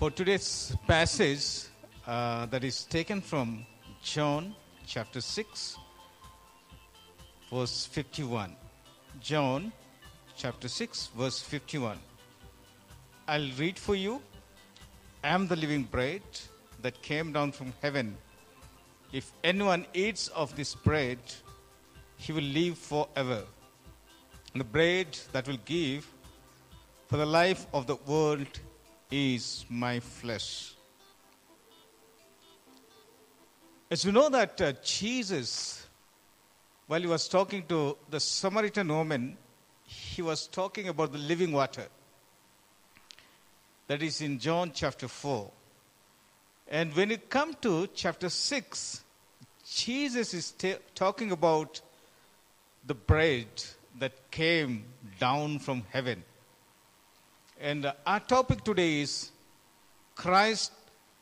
For today's passage, uh, that is taken from John chapter 6, verse 51. John chapter 6, verse 51. I'll read for you. I am the living bread that came down from heaven. If anyone eats of this bread, he will live forever. And the bread that will give for the life of the world is my flesh. As you know that uh, Jesus, while he was talking to the Samaritan woman, he was talking about the living water. That is in John chapter 4. And when you come to chapter 6, Jesus is ta- talking about the bread that came down from heaven. And our topic today is Christ,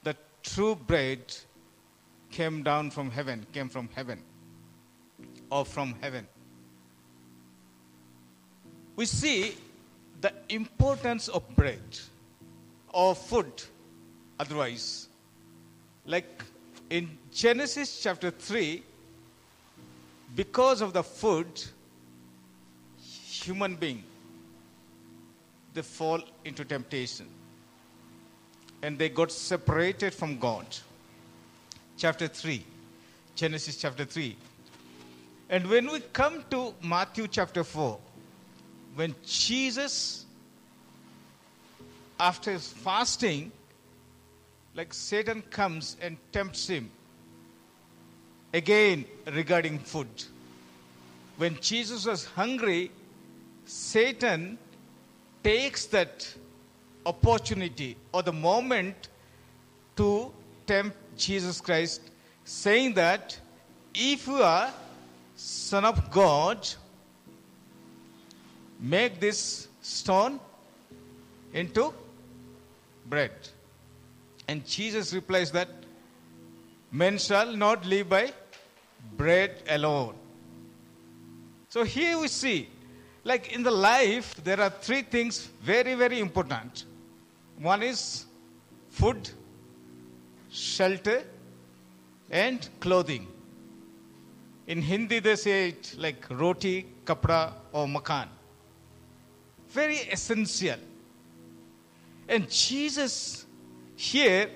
the true bread, came down from heaven, came from heaven, or from heaven. We see the importance of bread or food, otherwise. Like in Genesis chapter 3, because of the food, human being, they fall into temptation. And they got separated from God. Chapter 3. Genesis chapter 3. And when we come to Matthew chapter 4, when Jesus, after his fasting, like Satan comes and tempts him again regarding food. When Jesus was hungry, Satan takes that opportunity or the moment to tempt Jesus Christ, saying that if you are Son of God, make this stone into bread. And Jesus replies that men shall not live by bread alone. So here we see, like in the life, there are three things very, very important. One is food, shelter, and clothing. In Hindi, they say it like roti, kapra, or makan. Very essential. And Jesus here,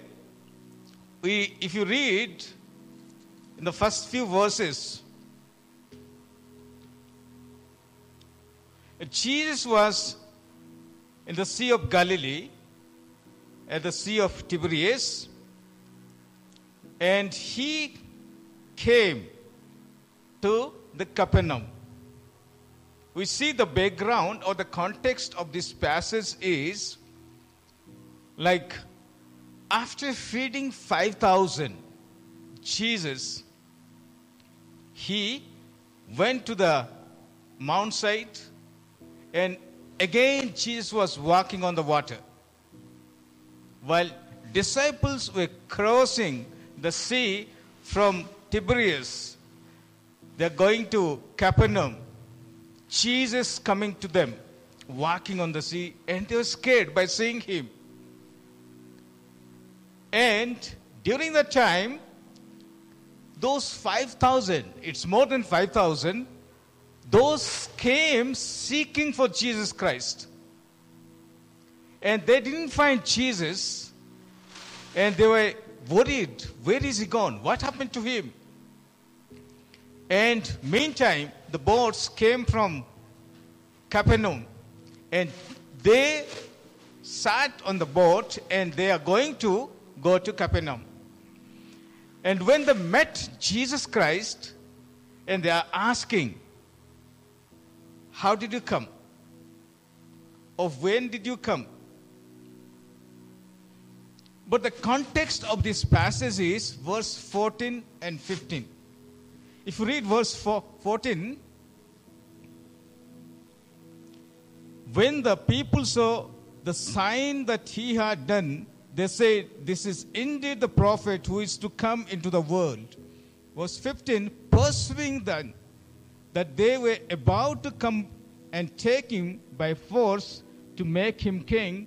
we, if you read in the first few verses, Jesus was in the Sea of Galilee, at the Sea of Tiberias, and he came to the Capernaum. We see the background or the context of this passage is like after feeding 5,000, Jesus, he went to the mount site and again Jesus was walking on the water. While disciples were crossing the sea from Tiberias, they're going to Capernaum. Jesus coming to them, walking on the sea, and they were scared by seeing him. And during that time, those 5,000, it's more than 5,000, those came seeking for Jesus Christ. And they didn't find Jesus, and they were worried where is he gone? What happened to him? And meantime, the boats came from Capernaum, and they sat on the boat, and they are going to go to Capernaum. And when they met Jesus Christ, and they are asking, How did you come? Of when did you come? But the context of this passage is verse 14 and 15. If you read verse 14, when the people saw the sign that he had done, they said, This is indeed the prophet who is to come into the world. Verse 15, pursuing them that they were about to come and take him by force to make him king,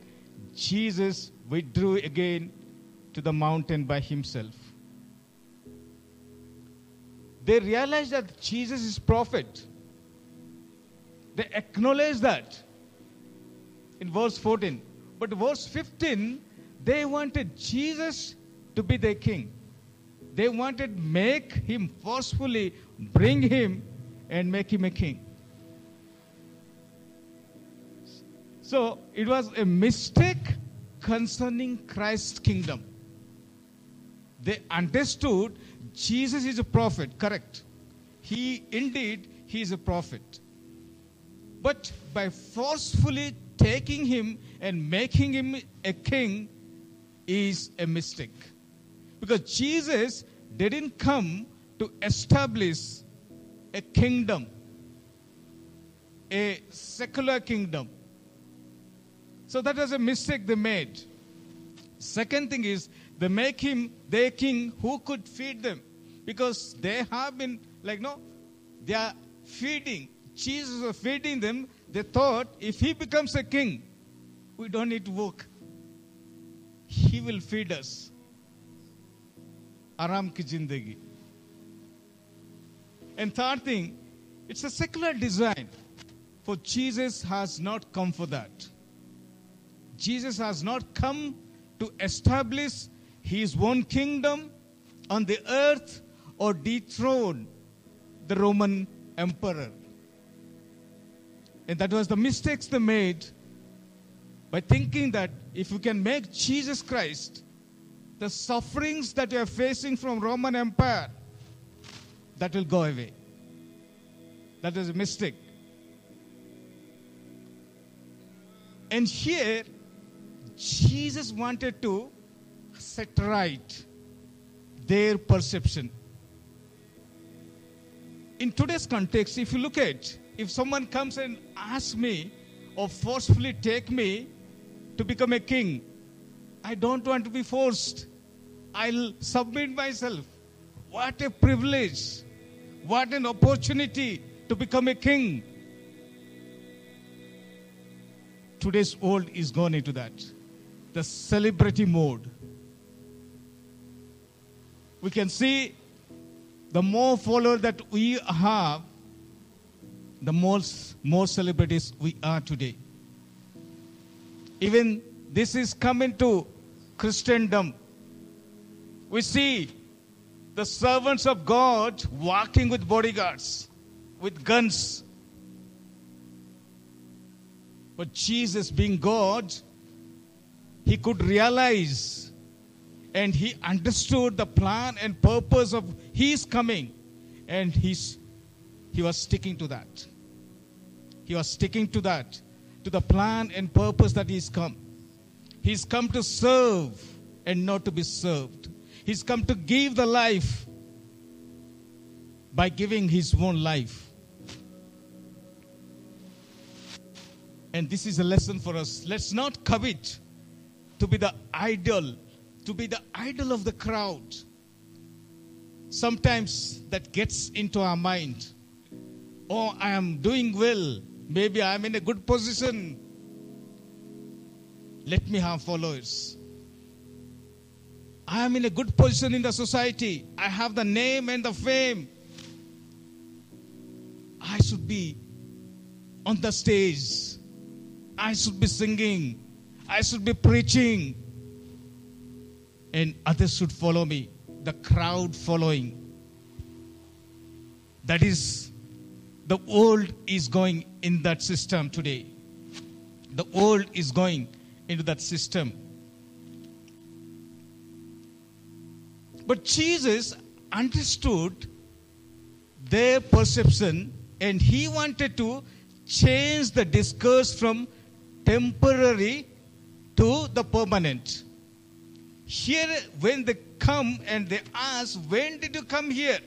Jesus withdrew again to the mountain by himself. They realized that Jesus is prophet. They acknowledge that in verse 14. But verse 15, they wanted Jesus to be their king. They wanted make him forcefully bring him and make him a king. So it was a mistake concerning Christ's kingdom. They understood Jesus is a prophet, correct. He indeed he is a prophet. But by forcefully taking him and making him a king is a mistake. Because Jesus didn't come to establish a kingdom, a secular kingdom. So that was a mistake they made. Second thing is they make him their king who could feed them. Because they have been like no, they are feeding. Jesus was feeding them. They thought if he becomes a king, we don't need to work. He will feed us. Aram ki zindagi. And third thing, it's a secular design. For Jesus has not come for that. Jesus has not come to establish his own kingdom on the earth or dethrone the Roman emperor. And that was the mistakes they made by thinking that if you can make Jesus Christ the sufferings that you are facing from Roman Empire, that will go away. That is a mistake. And here, Jesus wanted to set right their perception. In today's context, if you look at, if someone comes and asks me or forcefully take me to become a king, I don't want to be forced. I'll submit myself. What a privilege. What an opportunity to become a king. Today's world is gone into that. The celebrity mode. We can see the more followers that we have, the more, more celebrities we are today. Even this is coming to Christendom. We see the servants of God walking with bodyguards, with guns. But Jesus, being God, he could realize and he understood the plan and purpose of his coming. And he's, he was sticking to that. He was sticking to that, to the plan and purpose that he's come. He's come to serve and not to be served. He's come to give the life by giving his own life. And this is a lesson for us. Let's not covet to be the idol, to be the idol of the crowd. Sometimes that gets into our mind. Oh, I am doing well. Maybe I am in a good position. Let me have followers. I am in a good position in the society. I have the name and the fame. I should be on the stage. I should be singing. I should be preaching. And others should follow me. The crowd following. That is, the world is going in that system today. The world is going into that system. But Jesus understood their perception and he wanted to change the discourse from temporary to the permanent. Here, when they come and they ask, When did you come here?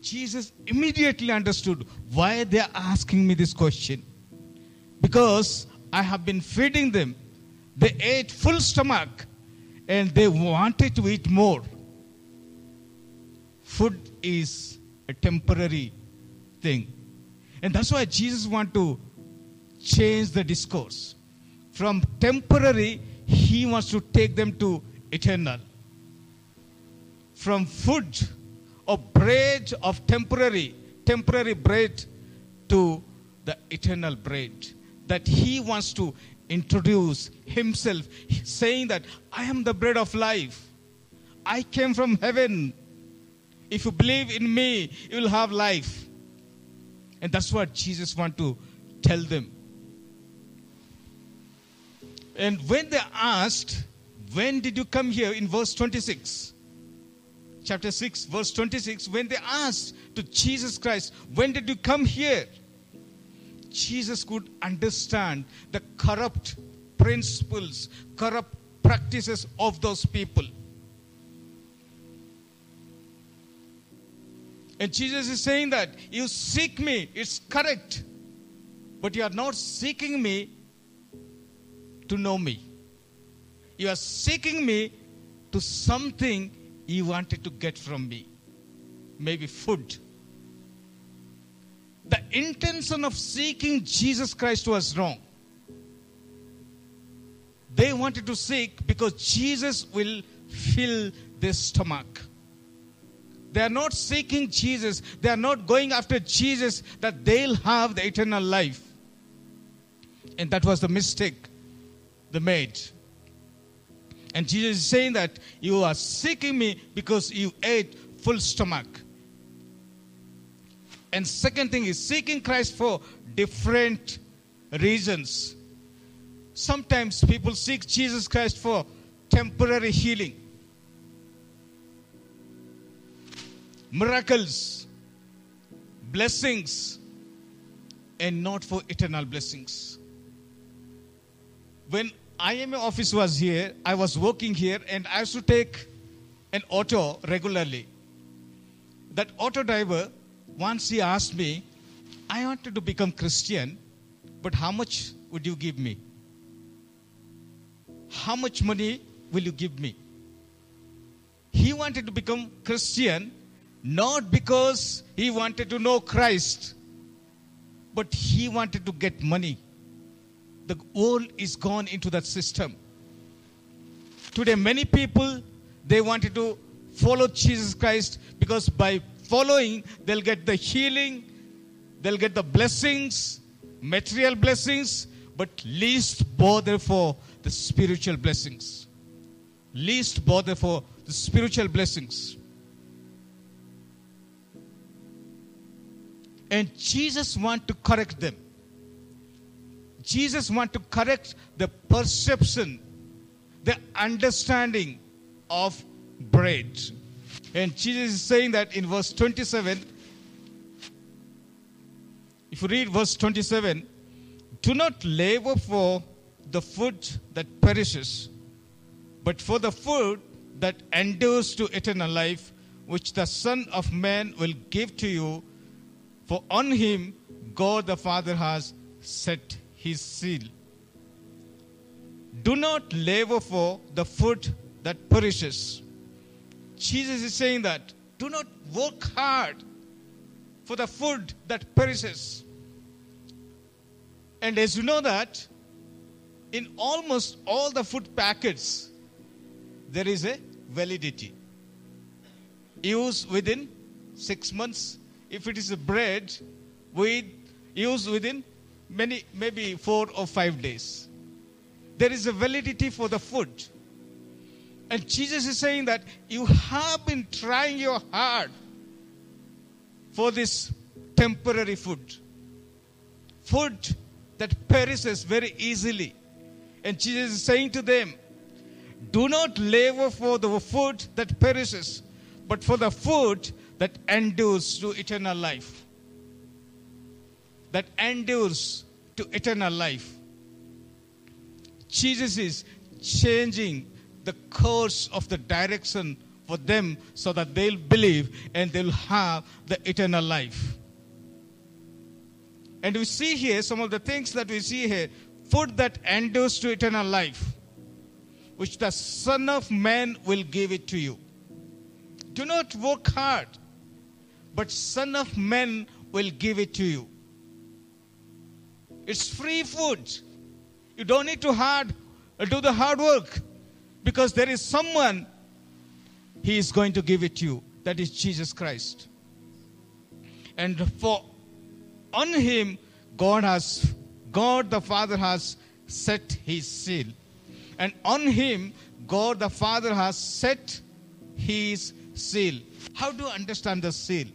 Jesus immediately understood why they are asking me this question. Because I have been feeding them. They ate full stomach and they wanted to eat more food is a temporary thing. And that's why Jesus want to change the discourse. From temporary, He wants to take them to eternal. From food or bread of temporary, temporary bread to the eternal bread. That He wants to introduce Himself, saying that I am the bread of life. I came from heaven. If you believe in me, you will have life. And that's what Jesus wants to tell them. And when they asked, When did you come here? in verse 26, chapter 6, verse 26, when they asked to Jesus Christ, When did you come here? Jesus could understand the corrupt principles, corrupt practices of those people. And Jesus is saying that you seek me, it's correct, but you are not seeking me to know me. You are seeking me to something you wanted to get from me. Maybe food. The intention of seeking Jesus Christ was wrong. They wanted to seek because Jesus will fill their stomach. They are not seeking Jesus. They are not going after Jesus that they'll have the eternal life. And that was the mistake the maid. And Jesus is saying that you are seeking me because you ate full stomach. And second thing is seeking Christ for different reasons. Sometimes people seek Jesus Christ for temporary healing, miracles, blessings, and not for eternal blessings. When IMA office was here, I was working here, and I used to take an auto regularly. That auto driver, once he asked me, I wanted to become Christian, but how much would you give me? How much money will you give me? He wanted to become Christian not because he wanted to know Christ, but he wanted to get money the old is gone into that system. Today, many people they wanted to follow Jesus Christ because by following, they'll get the healing, they'll get the blessings, material blessings, but least bother for the spiritual blessings. Least bother for the spiritual blessings. And Jesus want to correct them. Jesus want to correct the perception, the understanding of bread. And Jesus is saying that in verse 27. If you read verse 27, do not labor for the food that perishes, but for the food that endures to eternal life, which the Son of Man will give to you, for on him God the Father has set his seal. Do not labor for the food that perishes. Jesus is saying that do not work hard for the food that perishes. And as you know that, in almost all the food packets, there is a validity. Use within six months. If it is a bread, with use within many, maybe four or five days. There is a validity for the food. And Jesus is saying that you have been trying your hard for this temporary food. Food that perishes very easily. And Jesus is saying to them, Do not labor for the food that perishes, but for the food that endures to eternal life that endures to eternal life. Jesus is changing the course of the direction for them so that they'll believe and they'll have the eternal life. And we see here some of the things that we see here food that endures to eternal life, which the Son of Man will give it to you. Do not work hard, but Son of Man will give it to you. It's free food. You don't need to hard uh, do the hard work because there is someone he is going to give it to you. That is Jesus Christ. And for on him, God has, God the Father has set his seal. And on him, God the Father has set his seal. How do you understand the seal?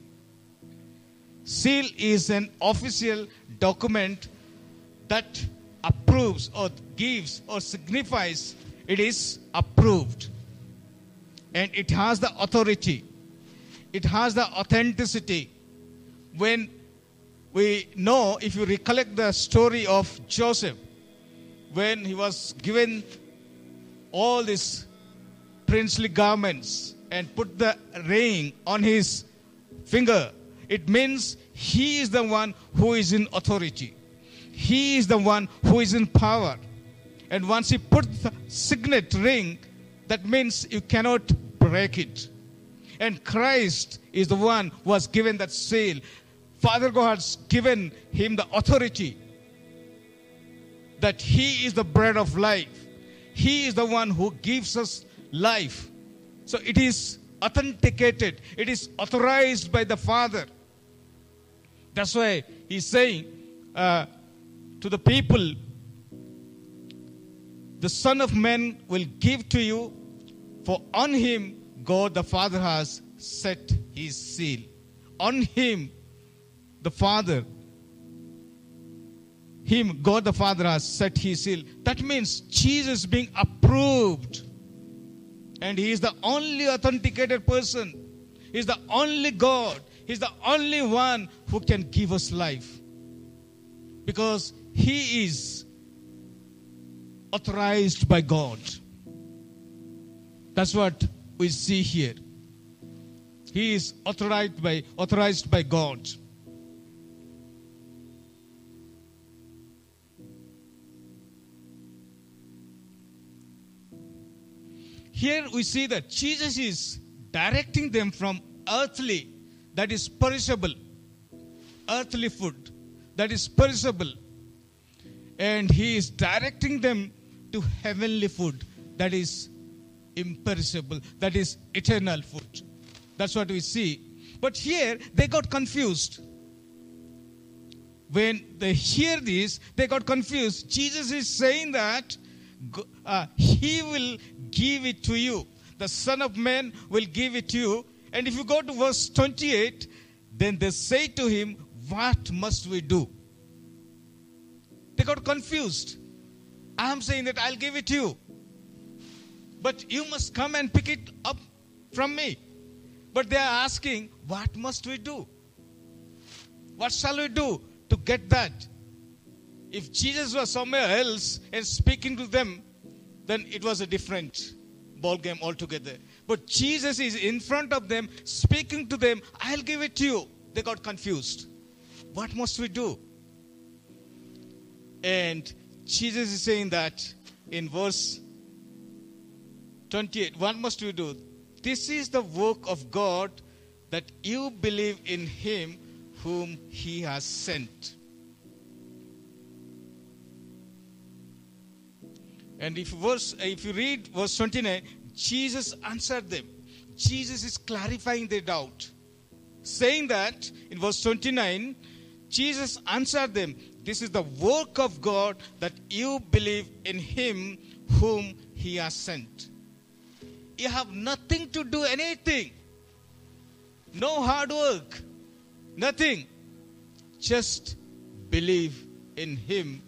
Seal is an official document that approves or gives or signifies it is approved. And it has the authority, it has the authenticity. When we know, if you recollect the story of Joseph, when he was given all these princely garments and put the ring on his finger, it means he is the one who is in authority. He is the one who is in power. And once he put the signet ring, that means you cannot break it. And Christ is the one who has given that seal. Father God has given him the authority that he is the bread of life. He is the one who gives us life. So it is authenticated, it is authorized by the Father. That's why he's saying uh, to the people, the Son of Man will give to you, for on him God the Father has set his seal. On him, the Father, him, God the Father has set his seal. That means Jesus being approved. And he is the only authenticated person. He is the only God. He is the only one who can give us life. Because he is authorized by God. That's what we see here. He is authorized by authorized by God. Here we see that Jesus is directing them from earthly, that is perishable, earthly food, that is perishable, and he is directing them to heavenly food, that is imperishable, that is eternal food. That's what we see. But here they got confused. When they hear this, they got confused. Jesus is saying that uh, he will give it to you. The Son of Man will give it to you. And if you go to verse 28, then they say to him, What must we do? They got confused. I am saying that I'll give it to you. But you must come and pick it up from me. But they are asking, What must we do? What shall we do to get that? If Jesus was somewhere else and speaking to them, then it was a different ball game altogether. But Jesus is in front of them, speaking to them, I'll give it to you. They got confused. What must we do? And Jesus is saying that in verse 28 what must we do? This is the work of God that you believe in Him whom He has sent. And if verse, if you read verse 29, Jesus answered them. Jesus is clarifying their doubt, saying that in verse 29, Jesus answered them, This is the work of God that you believe in Him whom He has sent. You have nothing to do anything, no hard work, nothing. Just believe in Him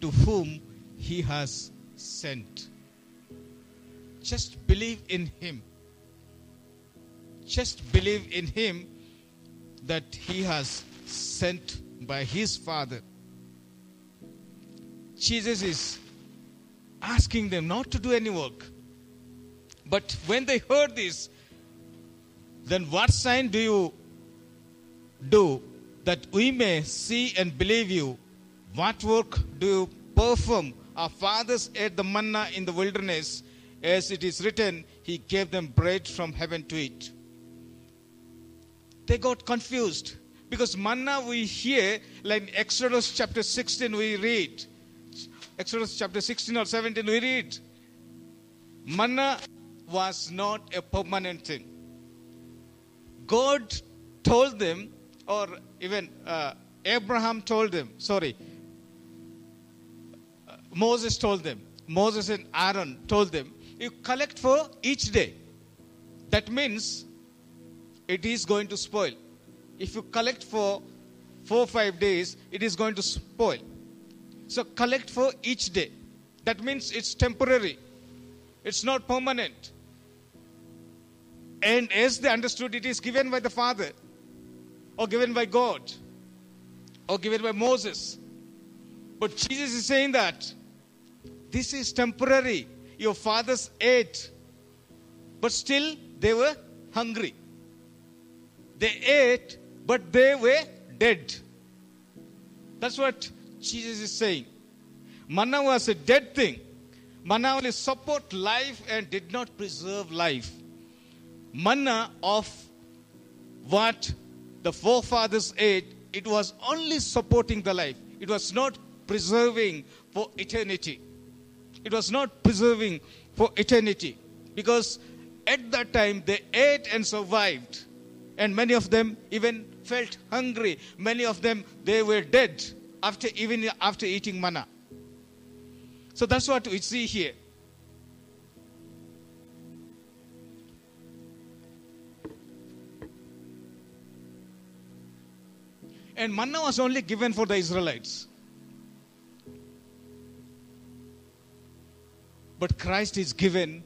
to whom he has sent. Just believe in Him. Just believe in Him that He has sent by His Father. Jesus is asking them not to do any work. But when they heard this, then what sign do you do that we may see and believe you? What work do you perform our fathers ate the manna in the wilderness, as it is written, He gave them bread from heaven to eat. They got confused because manna we hear, like in Exodus chapter 16, we read, Exodus chapter 16 or 17, we read, manna was not a permanent thing. God told them, or even uh, Abraham told them, sorry, uh, Moses told them, Moses and Aaron told them, you collect for each day. That means it is going to spoil. If you collect for four or five days, it is going to spoil. So collect for each day. That means it's temporary. It's not permanent. And as they understood, it is given by the Father, or given by God, or given by Moses. But Jesus is saying that this is temporary. Your fathers ate, but still they were hungry. They ate, but they were dead. That's what Jesus is saying. Manna was a dead thing. Manna only support life and did not preserve life. Manna of what the forefathers ate, it was only supporting the life. It was not preserving for eternity. It was not preserving for eternity. Because at that time they ate and survived. And many of them even felt hungry. Many of them they were dead after even after eating manna. So that's what we see here. And manna was only given for the Israelites. But Christ is given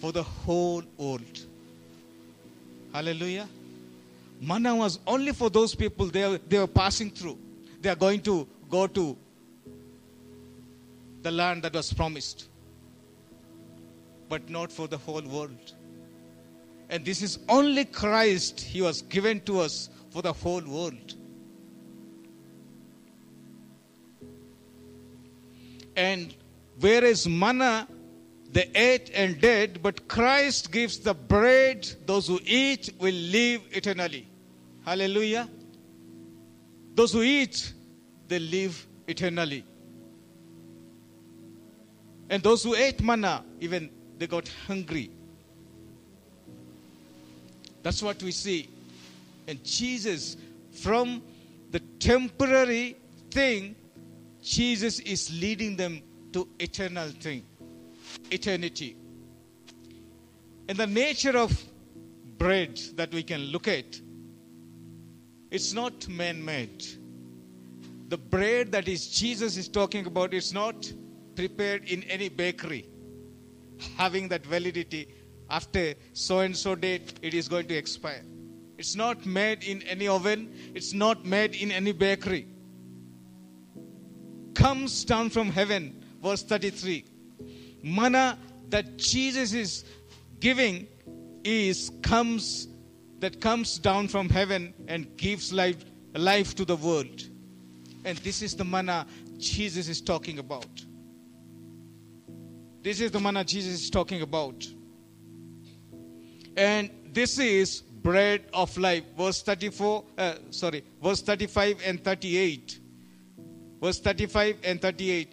for the whole world. Hallelujah. Manna was only for those people they, they were passing through. They are going to go to the land that was promised, but not for the whole world. And this is only Christ, He was given to us for the whole world. And whereas manna they ate and dead, but Christ gives the bread, those who eat will live eternally. Hallelujah. Those who eat, they live eternally. And those who ate manna, even they got hungry. That's what we see. And Jesus, from the temporary thing, Jesus is leading them to eternal thing, eternity. And the nature of bread that we can look at, it's not man-made. The bread that is Jesus is talking about, is not prepared in any bakery, having that validity after so and so date, it is going to expire. It's not made in any oven, it's not made in any bakery. Comes down from heaven, verse 33. Manna that Jesus is giving is comes that comes down from heaven and gives life, life to the world. And this is the manna Jesus is talking about. This is the manna Jesus is talking about. And this is bread of life. Verse 34, uh, sorry, verse 35 and 38. Verse 35 and 38.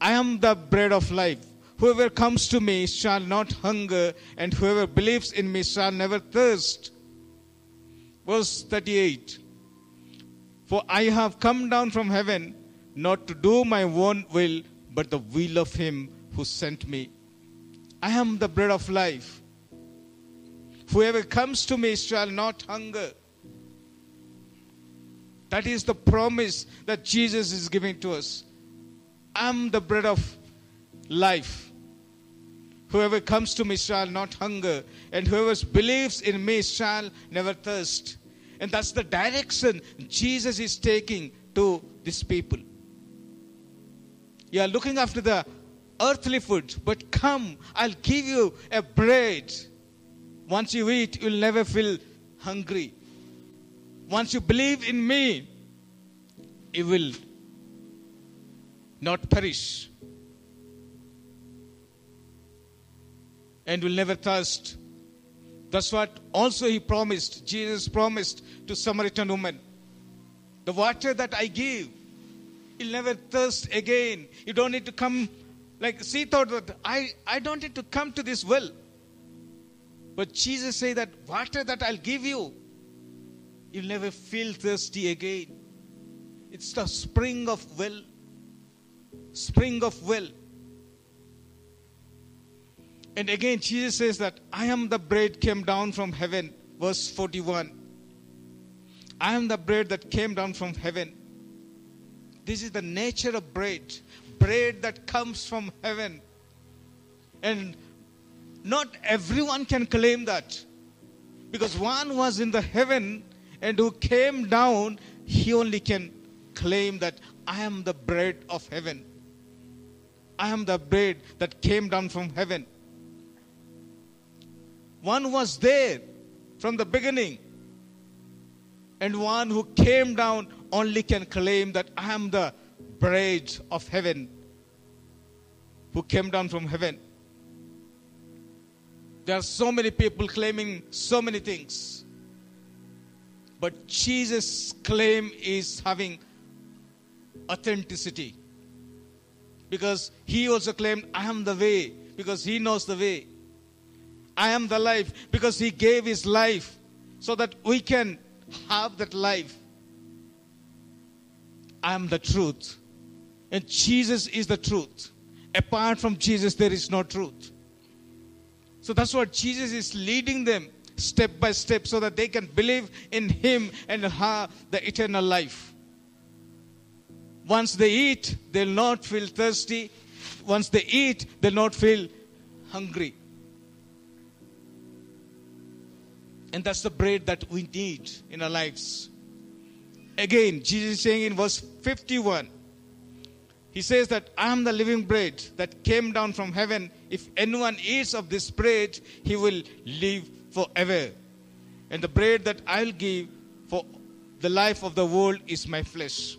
I am the bread of life. Whoever comes to me shall not hunger, and whoever believes in me shall never thirst. Verse 38. For I have come down from heaven not to do my own will, but the will of him who sent me. I am the bread of life. Whoever comes to me shall not hunger. That is the promise that Jesus is giving to us. I'm the bread of life. Whoever comes to me shall not hunger, and whoever believes in me shall never thirst. And that's the direction Jesus is taking to these people. You are looking after the earthly food, but come, I'll give you a bread. Once you eat, you'll never feel hungry. Once you believe in me, you will not perish and will never thirst. That's what also he promised, Jesus promised to Samaritan woman. The water that I give, You'll never thirst again. You don't need to come, like see thought that I, I don't need to come to this well. But Jesus said that water that I'll give you, you'll never feel thirsty again. It's the spring of well. Spring of well. And again, Jesus says that I am the bread came down from heaven. Verse 41. I am the bread that came down from heaven. This is the nature of bread. Bread that comes from heaven. And not everyone can claim that. Because one was in the heaven and who came down, he only can claim that I am the bread of heaven. I am the bread that came down from heaven. One was there from the beginning, and one who came down only can claim that I am the bread of heaven, who came down from heaven. There are so many people claiming so many things. But Jesus' claim is having authenticity. Because he also claimed, I am the way, because he knows the way. I am the life, because he gave his life so that we can have that life. I am the truth. And Jesus is the truth. Apart from Jesus, there is no truth. So that's what Jesus is leading them step by step so that they can believe in Him and have the eternal life. Once they eat, they'll not feel thirsty. Once they eat, they'll not feel hungry. And that's the bread that we need in our lives. Again, Jesus is saying in verse 51, He says that I am the living bread that came down from heaven. If anyone eats of this bread, he will live forever. And the bread that I'll give for the life of the world is my flesh.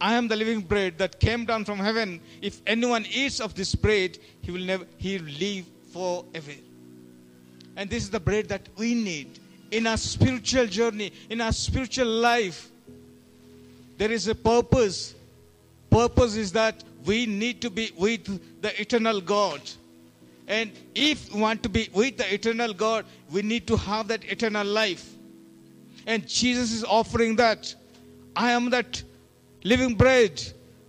I am the living bread that came down from heaven. If anyone eats of this bread, he will never he will live forever. And this is the bread that we need in our spiritual journey, in our spiritual life. There is a purpose. Purpose is that we need to be with the eternal God. And if we want to be with the eternal God, we need to have that eternal life. And Jesus is offering that. I am that living bread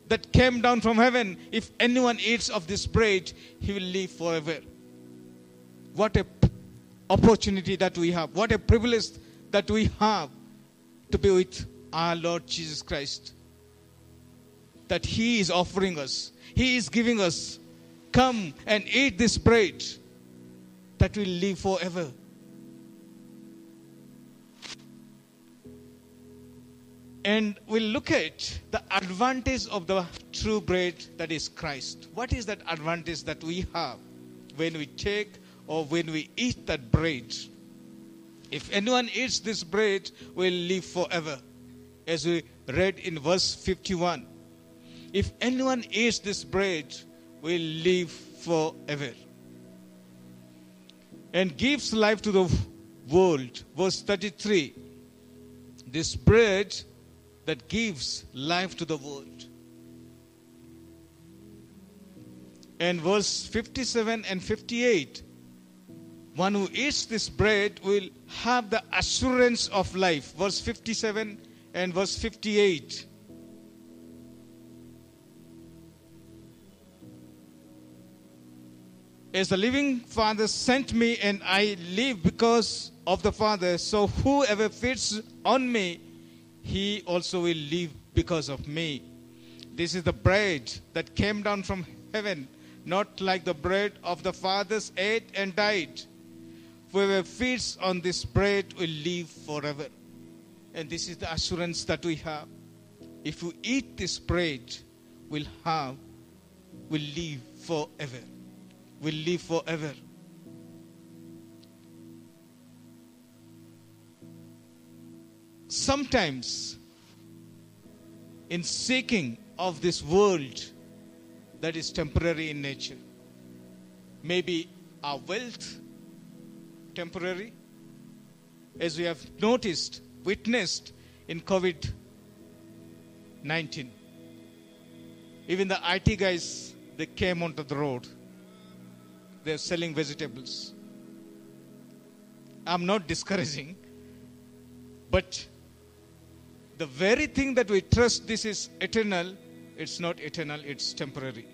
that came down from heaven. If anyone eats of this bread, he will live forever. What a opportunity that we have. What a privilege that we have to be with our Lord Jesus Christ. That He is offering us, He is giving us. Come and eat this bread that will live forever. And we'll look at the advantage of the true bread that is Christ. What is that advantage that we have when we take or when we eat that bread. If anyone eats this bread, will live forever. As we read in verse 51. If anyone eats this bread, will live forever. And gives life to the world. Verse 33. This bread that gives life to the world. And verse 57 and 58 one who eats this bread will have the assurance of life. Verse 57 and verse 58. As the living Father sent me, and I live because of the Father, so whoever feeds on me, he also will live because of me. This is the bread that came down from heaven, not like the bread of the fathers ate and died. Whoever feeds on this bread will live forever. And this is the assurance that we have. If we eat this bread, we'll have, we'll live forever. We'll live forever. Sometimes, in seeking of this world that is temporary in nature, maybe our wealth temporary. As we have noticed, witnessed in COVID 19. Even the IT guys, they came onto the road. They're selling vegetables. I'm not discouraging, but the very thing that we trust this is eternal, it's not eternal, it's temporary.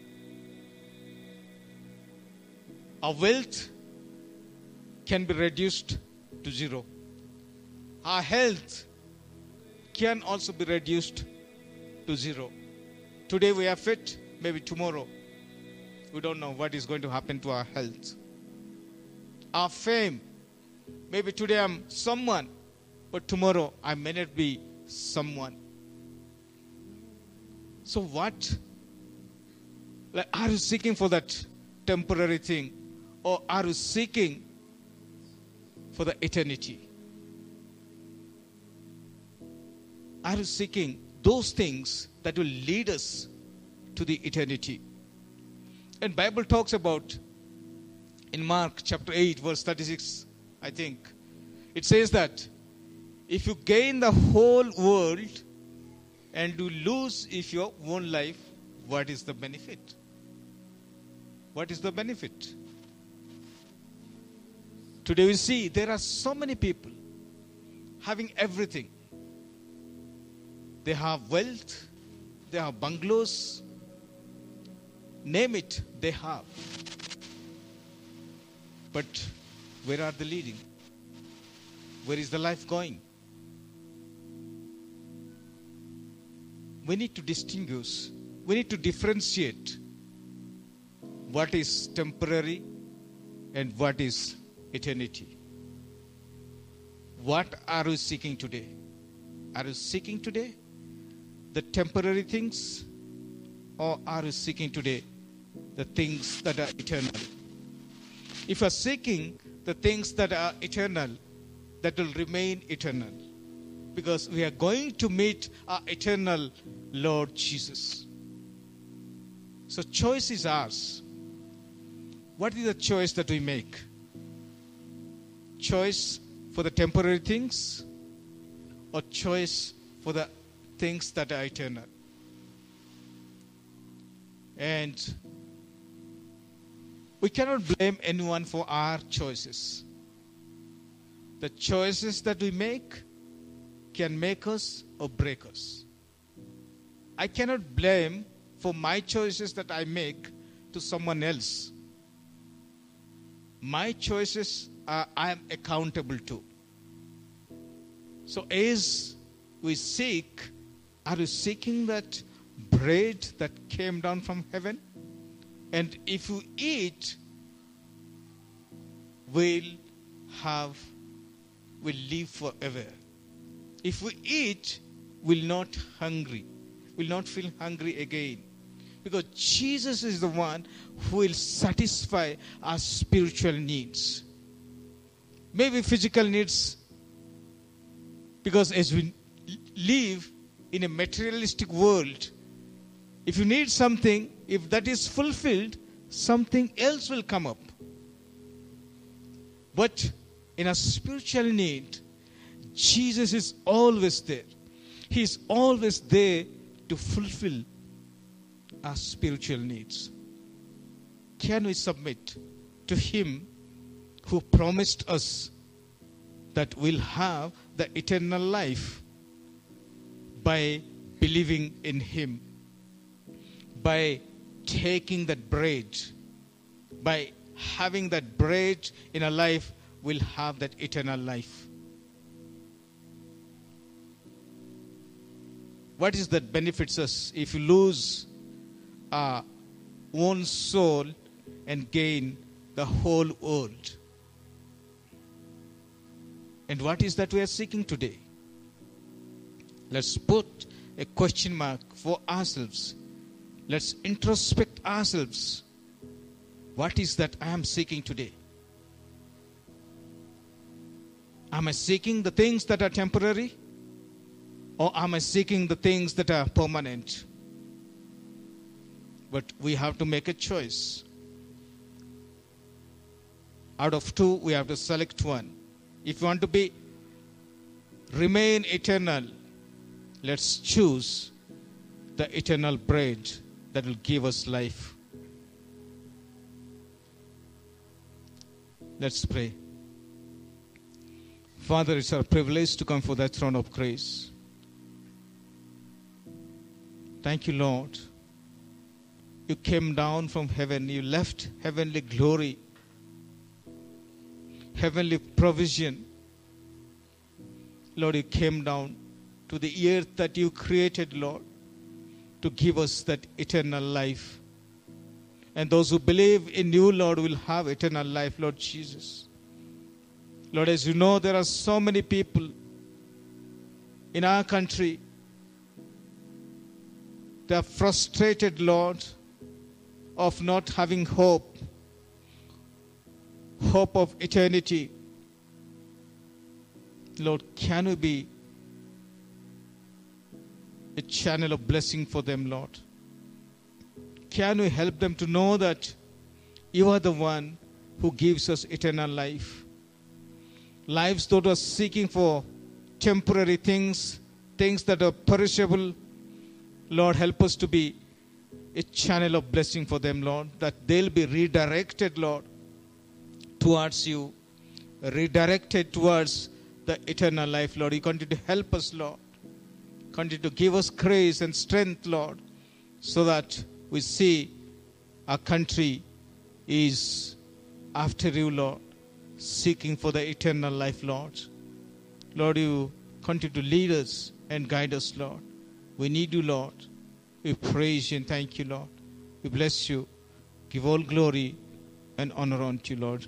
Our wealth can be reduced to zero. Our health can also be reduced to zero. Today we are fit, maybe tomorrow we don't know what is going to happen to our health. Our fame, maybe today I'm someone, but tomorrow I may not be someone. So what? Like, are you seeking for that temporary thing, or are you seeking for the eternity? Are you seeking those things that will lead us to the eternity? And Bible talks about in Mark chapter 8 verse 36 I think it says that if you gain the whole world and you lose if your own life what is the benefit what is the benefit today we see there are so many people having everything they have wealth, they have bungalows, name it, they have. But where are they leading? Where is the life going? We need to distinguish, we need to differentiate what is temporary and what is eternity. What are you seeking today? Are you seeking today the temporary things, or are you seeking today the things that are eternal? If you are seeking the things that are eternal, that will remain eternal, because we are going to meet our eternal Lord Jesus. So, choice is ours. What is the choice that we make? Choice for the temporary things or choice for the things that are eternal. And we cannot blame anyone for our choices. The choices that we make can make us or break us. I cannot blame for my choices that I make to someone else. My choices are, I am accountable to. So, as we seek are you seeking that bread that came down from heaven? And if you eat, we'll have, will live forever. If we eat, we'll not hungry, we'll not feel hungry again. Because Jesus is the one who will satisfy our spiritual needs. Maybe physical needs, because as we live in a materialistic world, if you need something, if that is fulfilled, something else will come up. But in a spiritual need, Jesus is always there. He is always there to fulfill our spiritual needs. Can we submit to Him who promised us that we'll have the eternal life? by believing in Him, by taking that bread, by having that bread in our life, we'll have that eternal life. What is that benefits us if you lose our own soul and gain the whole world? And what is that we are seeking today? Let's put a question mark for ourselves. Let's introspect ourselves. What is that I am seeking today? Am I seeking the things that are temporary? Or am I seeking the things that are permanent? But we have to make a choice. Out of two, we have to select one. If you want to be remain eternal, let's choose the eternal bread that will give us life. Let's pray. Father, it's our privilege to come for that throne of grace. Thank you, Lord. You came down from heaven, you left heavenly glory, heavenly provision. Lord, you came down to the earth that you created, Lord, to give us that eternal life. And those who believe in you, Lord, will have eternal life, Lord Jesus. Lord, as you know, there are so many people in our country. They are frustrated, Lord, of not having hope, hope of eternity. Lord, can we be a channel of blessing for them, Lord? Can we help them to know that you are the one who gives us eternal life? Lives that are seeking for temporary things, things that are perishable. Lord, help us to be a channel of blessing for them, Lord, that they'll be redirected, Lord, towards you, redirected towards the eternal life, Lord. You continue to help us, Lord. Continue to give us grace and strength, Lord, so that we see our country is after you, Lord, seeking for the eternal life, Lord. Lord, you continue to lead us and guide us, Lord. We need you, Lord. We praise you and thank you, Lord. We bless you. Give all glory and honor unto you, Lord.